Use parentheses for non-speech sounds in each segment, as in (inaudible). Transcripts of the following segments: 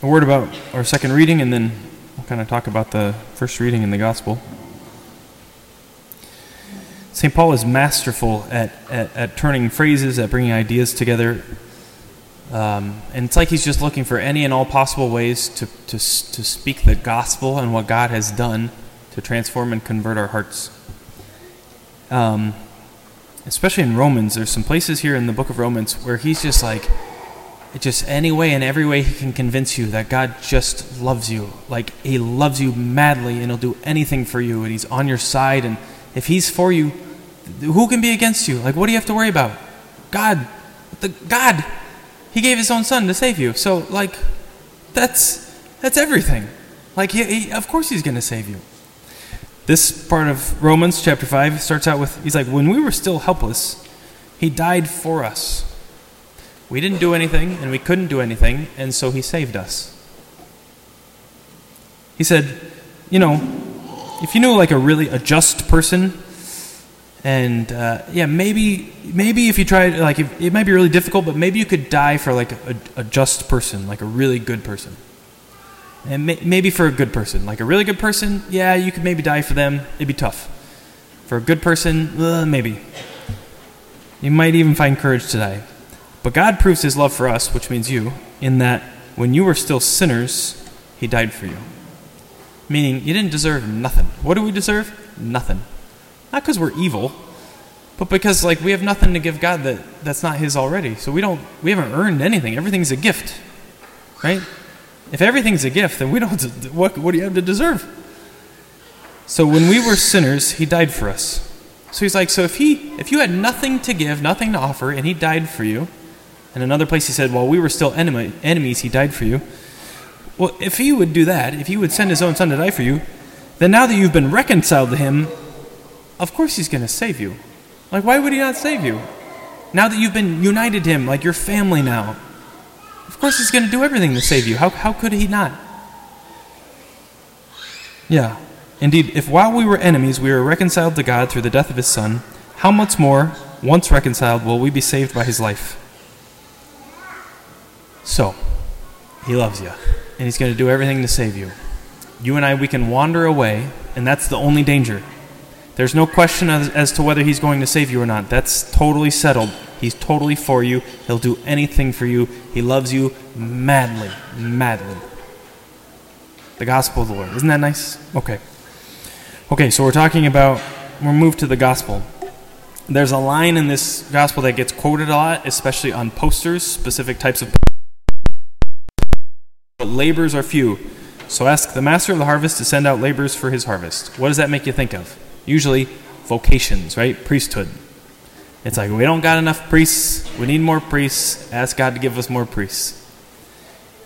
a word about our second reading, and then we'll kind of talk about the first reading in the gospel. St. Paul is masterful at, at, at turning phrases, at bringing ideas together. Um, and it's like he's just looking for any and all possible ways to, to, to speak the gospel and what God has done to transform and convert our hearts. Um, especially in Romans, there's some places here in the book of Romans where he's just like, just any way and every way he can convince you that God just loves you. Like he loves you madly and he'll do anything for you and he's on your side. And if he's for you, who can be against you? Like, what do you have to worry about? God. The God. He gave his own son to save you. So, like, that's that's everything. Like, he, he, of course he's going to save you. This part of Romans chapter 5 starts out with he's like, when we were still helpless, he died for us. We didn't do anything and we couldn't do anything, and so he saved us. He said, you know, if you knew like a really a just person, and uh, yeah, maybe maybe if you tried, like if, it might be really difficult, but maybe you could die for like a, a just person, like a really good person, and may, maybe for a good person, like a really good person, yeah, you could maybe die for them. It'd be tough. For a good person, uh, maybe. You might even find courage to die. But God proves His love for us, which means you, in that when you were still sinners, He died for you. Meaning, you didn't deserve nothing. What do we deserve? Nothing. Not because we're evil, but because like we have nothing to give God that that's not His already. So we don't we haven't earned anything. Everything's a gift, right? If everything's a gift, then we don't. (laughs) What what do you have to deserve? So when we were sinners, He died for us. So He's like, so if He if you had nothing to give, nothing to offer, and He died for you, and another place He said, while we were still enemy, enemies, He died for you. Well, if He would do that, if He would send His own Son to die for you, then now that you've been reconciled to Him, of course he's going to save you. Like, why would he not save you? Now that you've been united to him, like your family now, of course he's going to do everything to save you. How, how could he not? Yeah. Indeed, if while we were enemies we were reconciled to God through the death of his Son, how much more, once reconciled, will we be saved by his life? So, he loves you, and he's going to do everything to save you. You and I, we can wander away, and that's the only danger. There's no question as, as, to whether he's going to save you or not. That's totally settled. He's totally for you. He'll do anything for you. He loves you madly, madly. The gospel of the Lord. Isn't that nice? Okay. Okay, so we're talking about, we're moved to the gospel. There's a line in this gospel that gets quoted a lot, especially on posters, specific types of. But labors are few. So ask the master of the harvest to send out laborers for his harvest. What does that make you think of? usually vocations, right? Priesthood. It's like we don't got enough priests. We need more priests. Ask God to give us more priests.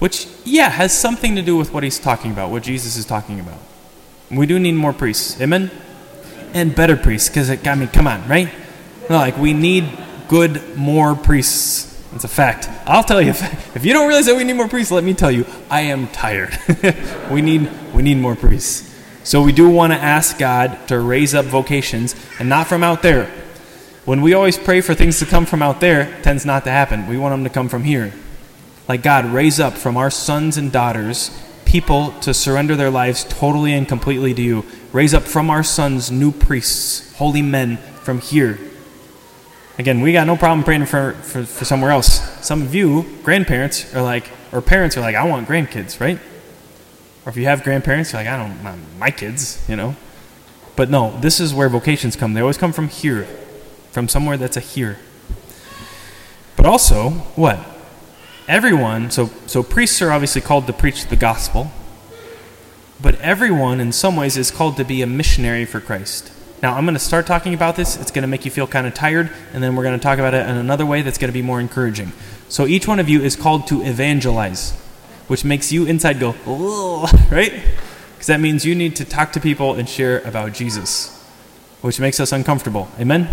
Which, yeah, has something to do with what he's talking about, what Jesus is talking about. We do need more priests. Amen? And better priests, because, I mean, come on, right? Like, we need good, more priests. It's a fact. I'll tell you, (laughs) if, you don't realize that we need more priests, let me tell you, I am tired. (laughs) we, need, we need more priests. So we do want to ask God to raise up vocations and not from out there. When we always pray for things to come from out there, tends not to happen. We want them to come from here. Like God, raise up from our sons and daughters people to surrender their lives totally and completely to you. Raise up from our sons new priests, holy men from here. Again, we got no problem praying for, for, for somewhere else. Some of you, grandparents, are like, or parents are like, I want grandkids, right? Or if you have grandparents, you're like, I don't, not my kids, you know. But no, this is where vocations come. They always come from here, from somewhere that's a here. But also, what? Everyone, so, so priests are obviously called to preach the gospel, but everyone in some ways is called to be a missionary for Christ. Now, I'm going to start talking about this. It's going to make you feel kind of tired, and then we're going to talk about it in another way that's going to be more encouraging. So, each one of you is called to evangelize which makes you inside go, (laughs) right? Because that means you need to talk to people and share about Jesus, which makes us uncomfortable. Amen?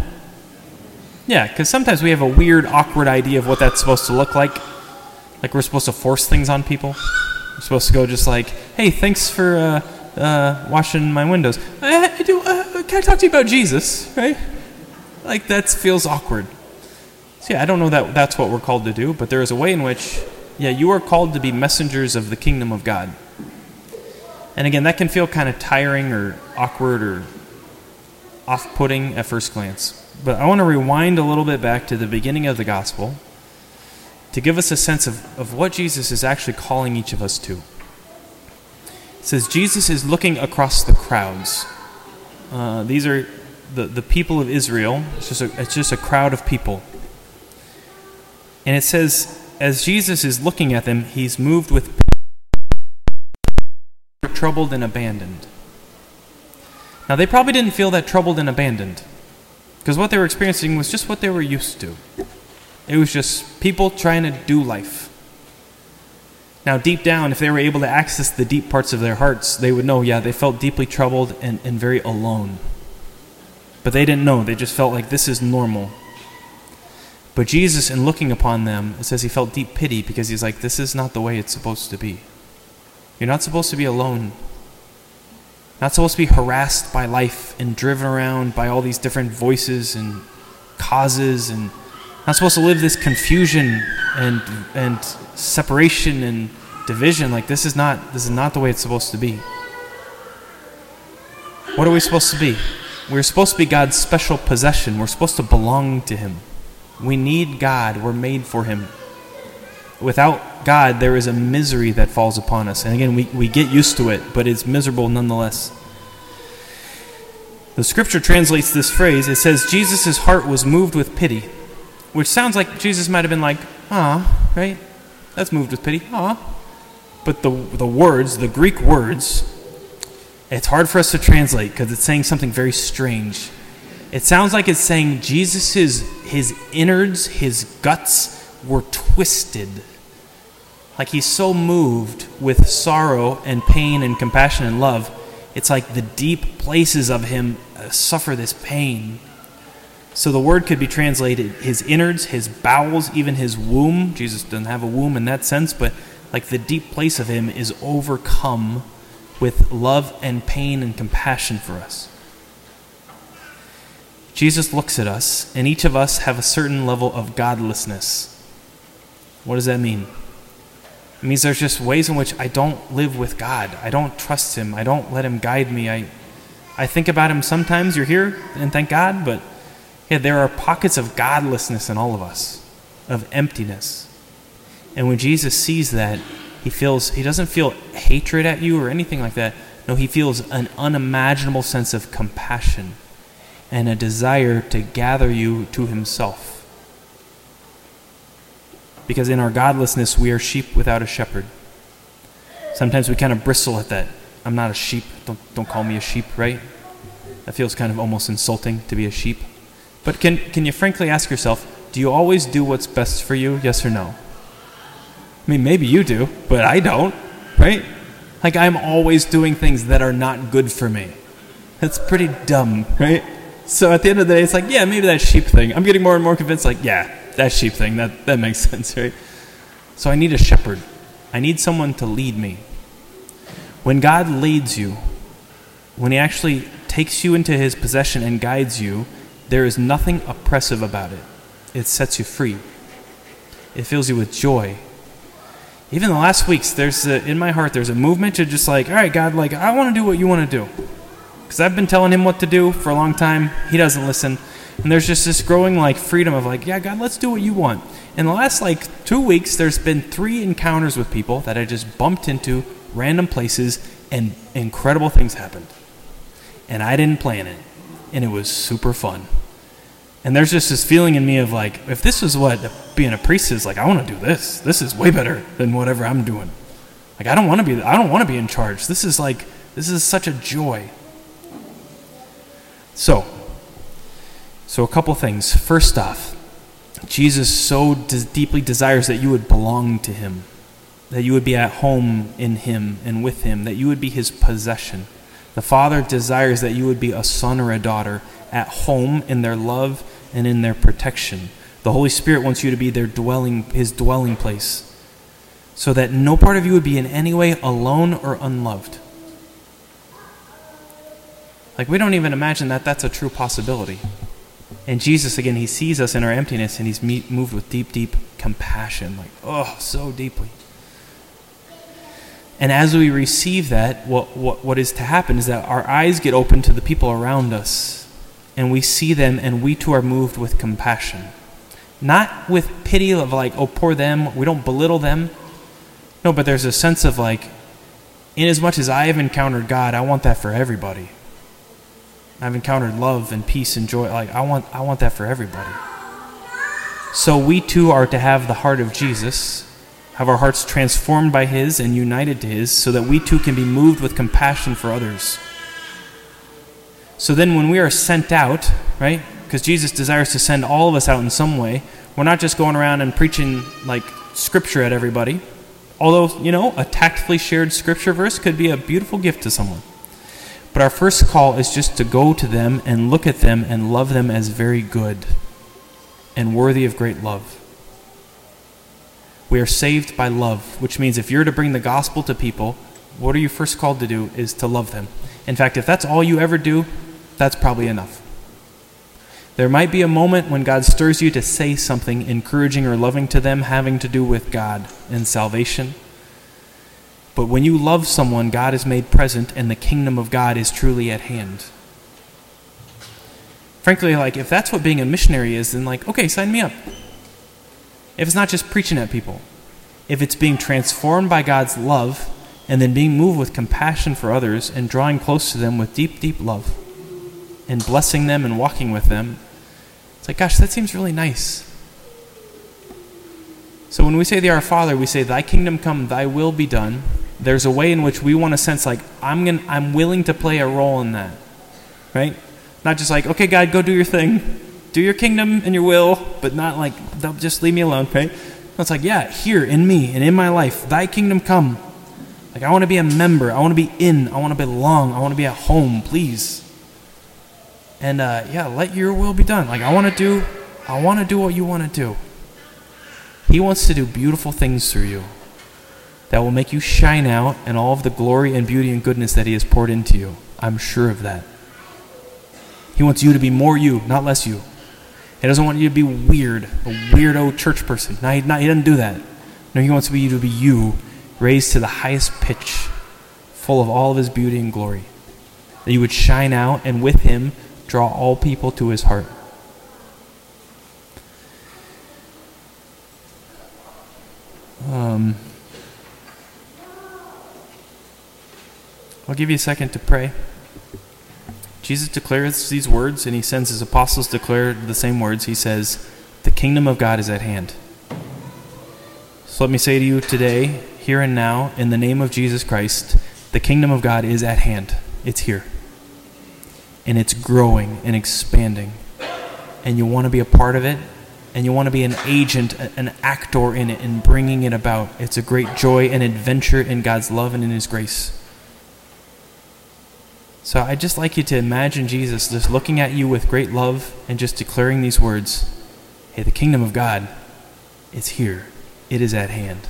Yeah, because sometimes we have a weird, awkward idea of what that's supposed to look like. Like we're supposed to force things on people. We're supposed to go just like, hey, thanks for uh, uh, washing my windows. (laughs) Can I talk to you about Jesus? Right? Like that feels awkward. So yeah, I don't know that that's what we're called to do, but there is a way in which Yeah, you are called to be messengers of the kingdom of God. And again, that can feel kind of tiring or awkward or off putting at first glance. But I want to rewind a little bit back to the beginning of the gospel to give us a sense of, of what Jesus is actually calling each of us to. It says Jesus is looking across the crowds. Uh, these are the, the people of Israel. It's just, a, it's just a crowd of people. And it says, as Jesus is looking at them, he's moved with troubled and abandoned. Now, they probably didn't feel that troubled and abandoned because what they were experiencing was just what they were used to. It was just people trying to do life. Now, deep down, if they were able to access the deep parts of their hearts, they would know, yeah, they felt deeply troubled and, and very alone. But they didn't know. They just felt like this is normal. But Jesus, in looking upon them, it says he felt deep pity because he's like, this is not the way it's supposed to be. You're not supposed to be alone. Not supposed to be harassed by life and driven around by all these different voices and causes and not supposed to live this confusion and and separation and division like this is not this is not the way it's supposed to be. What are we supposed to be? We're supposed to be God's special possession. We're supposed to belong to him. We need God. We're made for him without God, there is a misery that falls upon us. And again, we, we get used to it, but it's miserable nonetheless. The scripture translates this phrase. It says, Jesus' heart was moved with pity, which sounds like Jesus might have been like, ah, right? That's moved with pity, ah. But the, the words, the Greek words, it's hard for us to translate because it's saying something very strange. It sounds like it's saying Jesus' his innards, his guts, were twisted. Like he's so moved with sorrow and pain and compassion and love, it's like the deep places of him uh, suffer this pain. So the word could be translated his innards, his bowels, even his womb. Jesus doesn't have a womb in that sense, but like the deep place of him is overcome with love and pain and compassion for us. Jesus looks at us, and each of us have a certain level of godlessness. What does that mean? It means there's just ways in which I don't live with God. I don't trust Him. I don't let Him guide me. I, I think about Him sometimes. You're here, and thank God, but yeah, there are pockets of godlessness in all of us, of emptiness. And when Jesus sees that, he feels he doesn't feel hatred at you or anything like that. No, he feels an unimaginable sense of compassion and a desire to gather you to himself because in our godlessness, we are sheep without a shepherd. Sometimes we kind of bristle at that. I'm not a sheep. Don't, don't call me a sheep, right? That feels kind of almost insulting to be a sheep. But can, can you frankly ask yourself, do you always do what's best for you? Yes or no? I mean, maybe you do, but I don't, right? Like, I'm always doing things that are not good for me. That's pretty dumb, right? So at the end of the day, it's like, yeah, maybe that sheep thing. I'm getting more and more convinced, like, yeah, that sheep thing, that, that makes (laughs) sense, right? So I need a shepherd. I need someone to lead me. When God leads you, when He actually takes you into His possession and guides you, there is nothing oppressive about it. It sets you free, it fills you with joy. Even the last weeks, there's a, in my heart, there's a movement to just like, all right, God, like I want to do what you want to do, because I've been telling Him what to do for a long time. He doesn't listen. And there's just this growing like freedom of like, yeah, God, let's do what you want. In the last like two weeks, there's been three encounters with people that I just bumped into random places and incredible things happened. And I didn't plan it. And it was super fun. And there's just this feeling in me of like, if this was what being a priest is, like I want to do this. This is way better than whatever I'm doing. Like I don't want to be I don't want to be in charge. This is like this is such a joy. So, so, a couple things. First off, Jesus so de- deeply desires that you would belong to him, that you would be at home in him and with him, that you would be his possession. The Father desires that you would be a son or a daughter at home in their love and in their protection. The Holy Spirit wants you to be their dwelling, his dwelling place, so that no part of you would be in any way alone or unloved. Like, we don't even imagine that that's a true possibility. And Jesus, again, he sees us in our emptiness and he's moved with deep, deep compassion. Like, oh, so deeply. And as we receive that, what, what, what is to happen is that our eyes get open to the people around us, and we see them, and we too are moved with compassion. Not with pity of like, oh, poor them, we don't belittle them. No, but there's a sense of like, in as much as I have encountered God, I want that for everybody. I've encountered love and peace and joy. Like I want I want that for everybody. So we too are to have the heart of Jesus have our hearts transformed by His and united to His, so that we too can be moved with compassion for others. So then, when we are sent out, right, because Jesus desires to send all of us out in some way, we're not just going around and preaching like scripture at everybody. Although, you know, a tactfully shared scripture verse could be a beautiful gift to someone. But our first call is just to go to them and look at them and love them as very good and worthy of great love. We are saved by love, which means if you're to bring the gospel to people, what are you first called to do is to love them. In fact, if that's all you ever do, that's probably enough. There might be a moment when God stirs you to say something encouraging or loving to them having to do with God and salvation. But when you love someone, God is made present and the kingdom of God is truly at hand. Frankly, like if that's what being a missionary is, then like, okay, sign me up. If it's not just preaching at people, if it's being transformed by God's love and then being moved with compassion for others and drawing close to them with deep, deep love and blessing them and walking with them, it's like, gosh, that seems really nice. So when we say the Our Father, we say, Thy kingdom come, Thy will be done. There's a way in which we want to sense like I'm gonna, I'm willing to play a role in that. Right? Not just like, okay, God, go do your thing do your kingdom and your will, but not like, just leave me alone, right? It's like, yeah, here in me and in my life, thy kingdom come. Like, I want to be a member. I want to be in. I want to belong. I want to be at home, please. And uh, yeah, let your will be done. Like, I want to do, I want to do what you want to do. He wants to do beautiful things through you that will make you shine out in all of the glory and beauty and goodness that He has poured into you. I'm sure of that. He wants you to be more you, not less you. He doesn't want you to be weird, a weirdo church person. No, he, not, he doesn't do that. No, he wants you to be you, raised to the highest pitch, full of all of his beauty and glory. That you would shine out and with him draw all people to his heart. Um, I'll give you a second to pray. Jesus declares these words, and he sends his apostles declare the same words. He says, The kingdom of God is at hand. So let me say to you today, here and now, in the name of Jesus Christ, the kingdom of God is at hand. It's here. And it's growing and expanding. And you want to be a part of it, and you want to be an agent, an actor in it, and bringing it about. It's a great joy and adventure in God's love and in His grace. So I'd just like you to imagine Jesus just looking at you with great love and just declaring these words Hey, the kingdom of God, it's here, it is at hand.